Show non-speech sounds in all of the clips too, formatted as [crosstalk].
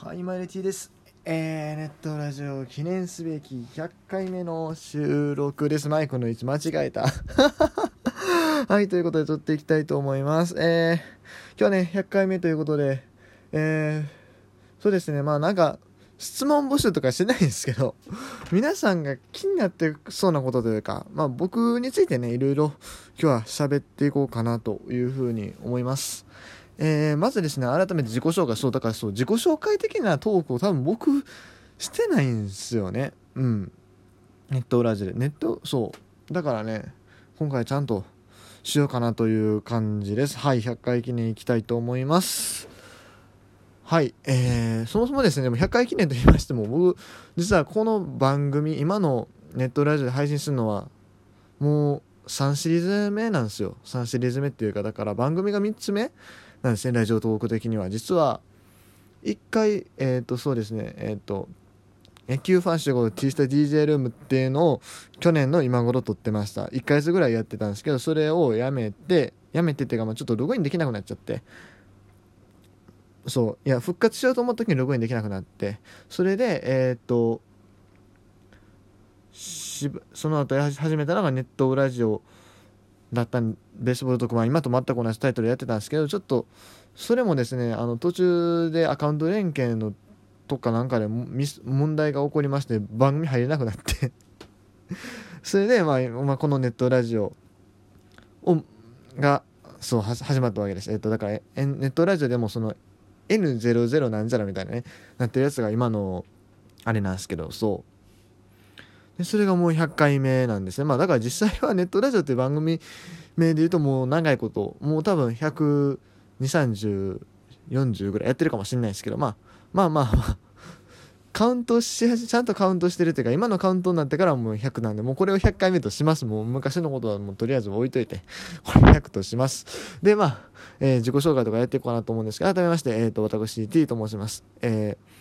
はい、マイレティです。えー、ネットラジオ記念すべき100回目の収録です。マイクの位置間違えた。[laughs] はい、ということで撮っていきたいと思います。えー、今日はね、100回目ということで、えー、そうですね、まあなんか、質問募集とかしてないんですけど、[laughs] 皆さんが気になってそうなことというか、まあ僕についてね、いろいろ今日は喋っていこうかなというふうに思います。えー、まずですね、改めて自己紹介、そう、だからそう、自己紹介的なトークを多分僕、してないんですよね。うん。ネットラジで。ネット、そう。だからね、今回ちゃんとしようかなという感じです。はい、100回記念いきたいと思います。はい、えー、そもそもですね、でも100回記念と言いましても、僕、実はこの番組、今のネットラジオで配信するのは、もう3シリーズ目なんですよ。3シリーズ目っていうか、だから番組が3つ目なんですねラジオトーク的には実は1回えっ、ー、とそうですねえっ、ー、と野球ファン集合 T スタ DJ ルームっていうのを去年の今頃撮ってました。1ヶ月ぐらいやってたんですけどそれをやめてやめてっていうかまあちょっとログインできなくなっちゃって。そういや復活しようと思った時にログインできなくなって。それでえっ、ー、とその後始めたのがネットラジオだったんベースボール特番今と全く同じタイトルやってたんですけどちょっとそれもですねあの途中でアカウント連携のとかなんかで問題が起こりまして番組入れなくなって。[laughs] それで、まあ、まあ、このネットラジオをがそう始まったわけです、えっと、だからネットラジオでもその N00 なんじゃらみたいなねなってるやつが今のあれなんですけどそう。でそれがもう100回目なんですね。まあだから実際はネットラジオっていう番組名で言うともう長いこと、もう多分120、30、40ぐらいやってるかもしれないですけど、まあまあまあまあ、カウントし、ちゃんとカウントしてるっていうか、今のカウントになってからもう100なんで、もうこれを100回目とします。もう昔のことはもうとりあえず置いといて、これ100とします。で、まあ、えー、自己紹介とかやっていこうかなと思うんですけど、改めまして、えっ、ー、と、私、T と申します。えー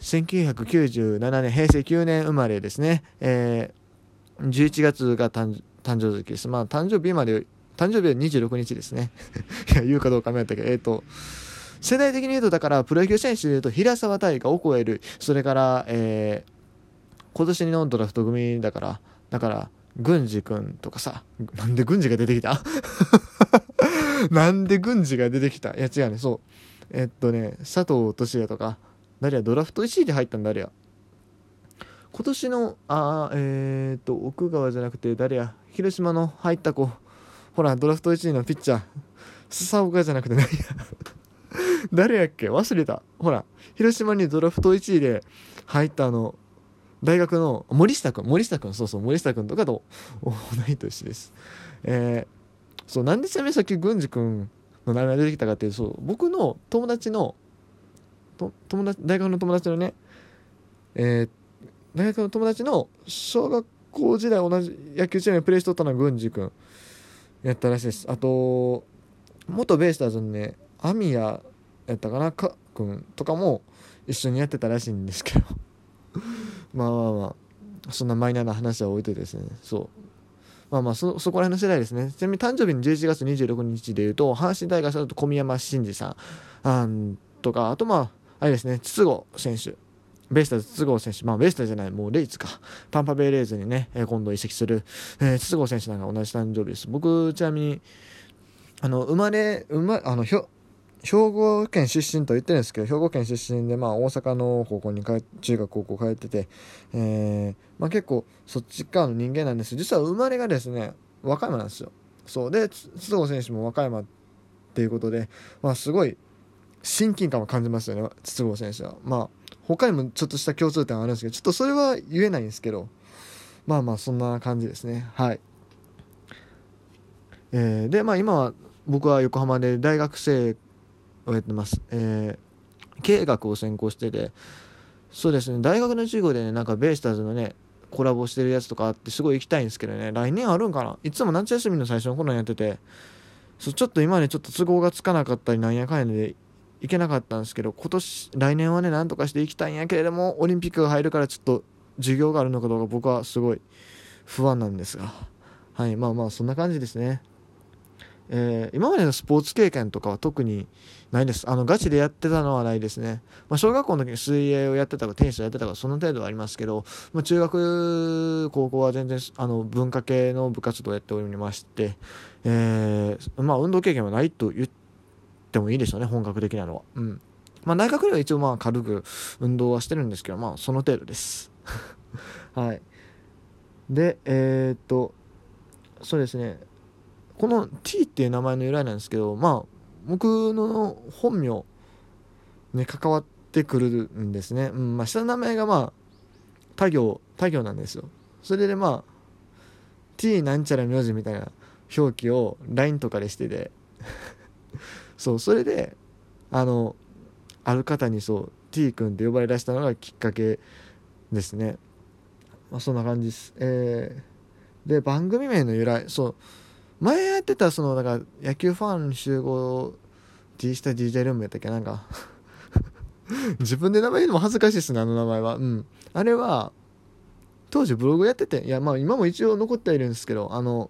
1997年、平成9年生まれですね。えー、11月が誕誕生月です。まあ、誕生日まで、誕生日は26日ですね。[laughs] いや、言うかどうか迷ったけど、えっ、ー、と、世代的に言うと、だから、プロ野球選手で言うと、平沢大河を超える、それから、えー、今年のドラフト組だから、だから、郡司君とかさ、なんで郡司が出てきた？[laughs] なんで郡司が出てきた？いや違うね、そう。えっとね、佐藤俊也とか、誰や？ドラフト1位で入ったんだ誰や？今年のあえっ、と奥川じゃなくて誰や？広島の入った子ほらドラフト1位のピッチャー笹岡じゃなくて何や [laughs] 誰やっけ忘れた。ほら広島にドラフト1位で入ったあの大学の森下君森下君そうそう森下君とかと同い年です。えー、そうなんでちなみにさっき郡司君の名前が出てきたかっていうと僕の友達のと友達大学の友達のね、えー、大学の友達の小学校時代同じ野球チームでプレーしとったのは郡司君やったらしいです。あと元ベイスターズのね網谷やったかなか君とかも一緒にやってたらしいんですけど。[laughs] まあまあまあそんなマイナーな話は置いといてですね。そう。まあまあそそこら辺の世代ですね。ちなみに誕生日の11月26日でいうと阪神タイガースだと小宮山慎二さんとかあとまああれですね、筒香選手。ベイスターズ筒香選手、まあベイスターズじゃない、もうレイツか。タンパベイレイズにね、えー、今度移籍する、えー、筒香選手なんか同じ誕生日です。僕、ちなみに、あの、生まれ、生ま、あの、ひょ、兵庫県出身と言ってるんですけど、兵庫県出身で、まあ、大阪の高校に帰、中学高校帰ってて、えー、まあ結構、そっち側の人間なんです。実は生まれがですね、和歌山なんですよ。そう。で、筒香選手も和歌山っていうことで、まあすごい、親近感を感じますよね筒香選手はまあ他にもちょっとした共通点はあるんですけどちょっとそれは言えないんですけどまあまあそんな感じですね。はい。えー、でまあ今は僕は横浜で大学生をやってます。えー、経営学を専攻しててそうですね。大学の授業でねなんかベイスターズのねコラボしてるやつとかあってすごい行きたいんですけどね。来年あるんかな？いつも夏休みの最初の頃にやっててそうちょっと今ねちょっと都合がつかなかったりなんやかんやで行けなかったんですけど今年来年はねなんとかしていきたいんやけれどもオリンピックが入るからちょっと授業があるのかどうか僕はすごい不安なんですがはいまあまあそんな感じですねえー、今までのスポーツ経験とかは特にないです。あの、ガチでやってたのはないですね。まあ、小学校の時に水泳をやってたか、テニスをやってたか、その程度はありますけど、まあ、中学、高校は全然、あの、文化系の部活動をやっておりまして、えー、まあ、運動経験はないと言ってもいいでしょうね、本格的なのは。うん。まあ、大学では一応まあ、軽く運動はしてるんですけど、まあ、その程度です。[laughs] はい。で、えー、っと、そうですね、この T っていう名前の由来なんですけどまあ僕の本名に関わってくるんですね、うんまあ、下の名前がまあ他行他行なんですよそれでまあ T なんちゃら名字みたいな表記を LINE とかでしててそうそれであのある方にそう T 君って呼ばれ出したのがきっかけですね。まあそんな感じです。えー、で番組名の由来そう前やってたそのだから野球ファン集合 T した DJ ルームやったっけ？なんか。[laughs] 自分で名前言うのも恥ずかしいっすねあの名前は。うん。あれは当時ブログやってていやまあ今も一応残ってはいるんですけどあの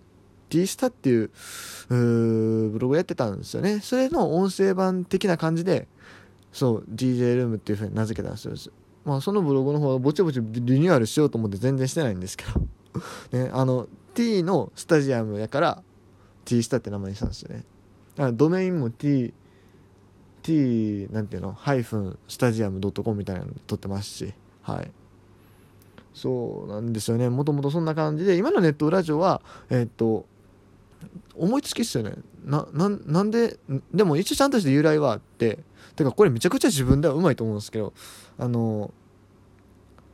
T スタっていうブログやってたんですよね。それの音声版的な感じでそう DJ ルームっていうふうに名付けたんです。よまあそのブログの方はぼちぼちリニューアルしようと思って全然してないんですけど。[laughs] ねあの T のスタジアムやから T スタって名前にしたんですよね。だからドメインも T T なんていうの？ハイフンスタジアム .com みたいなの撮ってますし。はい。そうなんですよね。もともとそんな感じで今のネットラジオはえー、っと思いつきっすよねななんででも一応ちゃんとした由来はあっててかこれめちゃくちゃ自分ではうまいと思うんですけどあの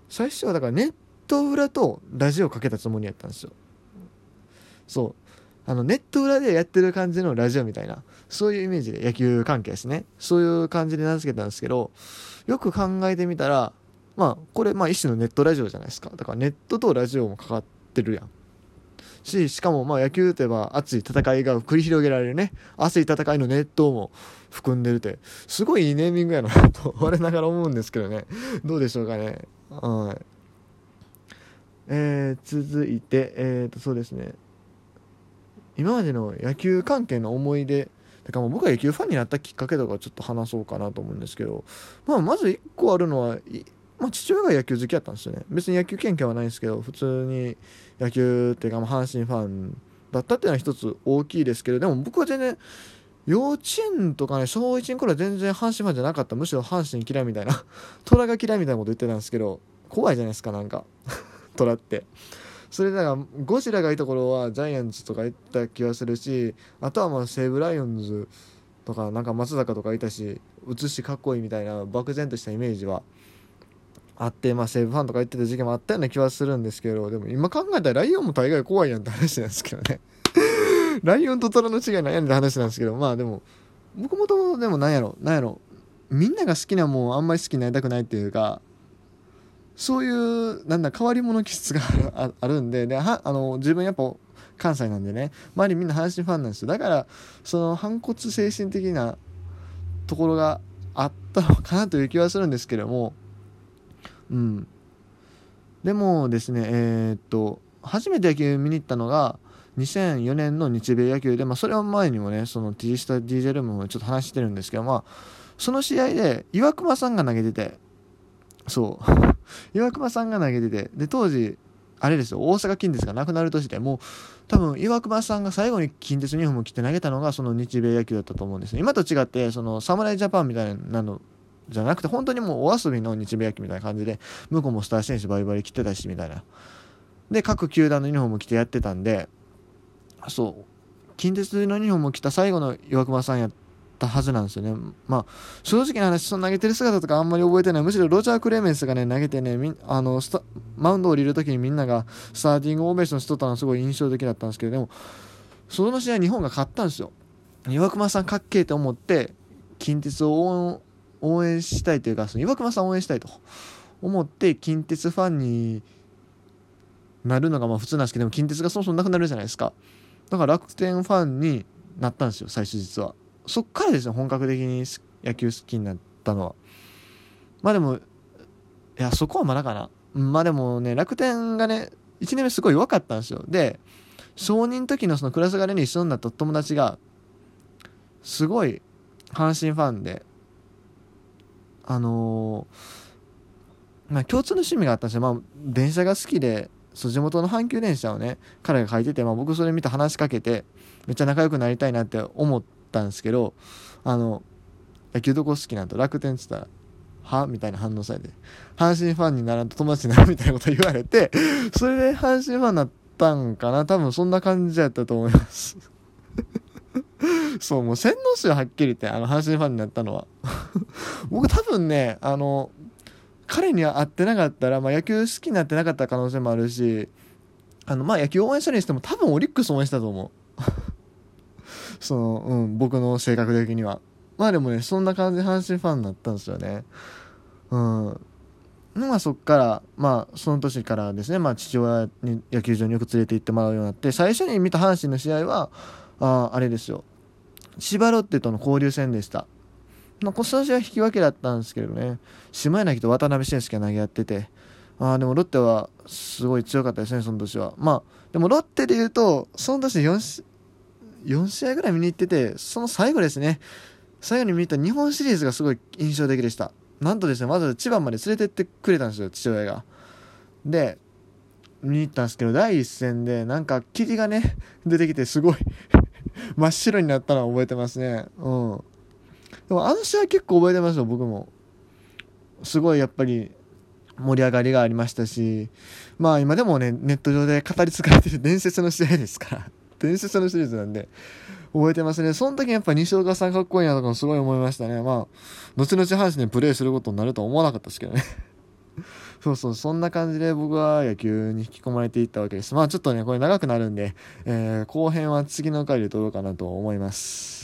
最初はだからネット裏とラジオかけたつもりやったんですよそうあの、ネット裏でやってる感じのラジオみたいな、そういうイメージで野球関係ですね。そういう感じで名付けたんですけど、よく考えてみたら、まあ、これ、まあ一種のネットラジオじゃないですか。だからネットとラジオもかかってるやん。し、しかもまあ野球といえば熱い戦いが繰り広げられるね。熱い戦いのネットも含んでるって、すごいいいネーミングやなと [laughs] 我ながら思うんですけどね。どうでしょうかね。はい。えー、続いて、えっ、ー、と、そうですね。今までの野球関係の思い出だかもう僕が野球ファンになったきっかけとかちょっと話そうかなと思うんですけど、まあ、まず1個あるのは、まあ、父親が野球好きだったんですよね。別に野球経験はないんですけど普通に野球っていうか、まあ阪神ファンだったっていうのは一つ大きいですけどでも僕は全然幼稚園とかね小1の頃は全然阪神ファンじゃなかった。むしろ阪神嫌いみたいな [laughs] 虎が嫌いみたいなこと言ってたんですけど怖いじゃないですかなんか。[laughs] 虎って。それだからゴジラがいいところはジャイアンツとか行った気がするしあとはまあ西武ライオンズとかなんか松坂とかいたし映しかっこいいみたいな漠然としたイメージは。あって、まあ、西武ファンとか言ってた時期もあったような気はするんですけどでも今考えたらライオンも大概怖いやんって話なんですけどね。[laughs] ライオンと虎の違いなんやんって話なんですけどまあでも僕もとでもなんやろなんやろみんなが好きなもんあんまり好きになりたくないっていうかそういうなんだ変わり者気質があるんでではあの自分やっぱ関西なんでね周りみんな阪神ファンなんですよ。だからその反骨精神的なところがあったのかなという気はするんですけどもうん。でもですねえー、っと初めて野球見に行ったのが2004年の日米野球で、まあ、それは前にもねその T スタ DJ ルームもちょっと話してるんですけどまあその試合で岩隈さんが投げててそう。[laughs] 岩隈さんが投げててで当時あれですよ大阪近鉄がなくなる年でもう多分岩隈さんが最後に近鉄ユニフォーム着て投げたのがその日米野球だったと思うんです今と違ってその侍ジャパンみたいなのじゃなくて本当にもうお遊びの日米野球みたいな感じで向こうもスター選手バリバリ着てたしみたいなで各球団のユニフォーム着てやってたんでそう近鉄のユニフォーム着た最後の岩隈さんやったはずなんですよね。まあ、正直な話、その投げてる姿とかあんまり覚えてない。むしろロジャー・クレメンスがね、投げてね、みあのスタマウンド降りるときにみんながスターティングオーベーションしとったのすごい印象的だったんですけど、でも、その試合日本が勝ったんですよ。岩隈さんかっけえと思って、近鉄を応援応援したいというか、その岩隈さんを応援したいと思って、近鉄ファンになるのがまあ普通なんですけども、近鉄がそもそもなくなるじゃないですか。だから楽天ファンになったんですよ、最初実は。そっからですね本格的に野球好きになったのはまあでもいやそこはまだかなまあでもね楽天がね1年目すごい弱かったんですよで小2の時のそのクラス替えに一緒になった友達がすごい阪神ファンであのー、まあ共通の趣味があったんですよ。まあ電車が好きでそう地元の阪急電車をね彼が書いてて、まあ、僕それ見て話しかけてめっちゃ仲良くなりたいなって思ったんですけどあの野球どこ好きなんと楽天っつったらは？みたいな反応されて阪神ファンにならんと友達になるみたいなこと言われてそれで阪神ファンになったんかな？多分そんな感じやったと思います。そうもう洗脳師ははっきり言ってあの阪神ファンになったのは。[laughs] 僕多分ねあの彼には会ってなかったら、まあ、野球好きになってなかった可能性もあるしあのまあ野球応援したにしても多分オリックス応援したと思う。[laughs] そのうん僕の性格的には。まあでもねそんな感じで阪神ファンになったんですよね。うん。まあそっからまあその年からですねまあ父親に野球場によく連れて行ってもらうようになって最初に見た阪神の試合はああれですよ。千葉ロッテとの交流戦でした。まあ、この試は引き分けだったんですけどね、下柳と渡辺俊介投げ合ってて、あ、でもロッテはすごい強かったですね、その年は。まあ、でもロッテで言うと、その年4、4試合ぐらい見に行ってて、その最後ですね、最後に見に行った日本シリーズがすごい印象的でした。なんとですね、まず千葉まで連れてってくれたんですよ、父親が。で、見に行ったんですけど、第一戦で、なんか霧がね、出てきて、すごい [laughs] 真っ白になったのは覚えてますね。うん。でもあの試合結構覚えてますよ、僕も。すごいやっぱり盛り上がりがありましたし、まあ今でもね、ネット上で語り継がれてる伝説の試合ですから、[laughs] 伝説のシリーズなんで、覚えてますね。その時やっぱ西岡さんかっこいいなとかもすごい思いましたね。まあ、後々阪神でプレーすることになるとは思わなかったですけどね。[laughs] そうそう、そんな感じで僕は野球に引き込まれていったわけです。まあちょっとね、これ長くなるんで、えー、後編は次の回で撮ろうかなと思います。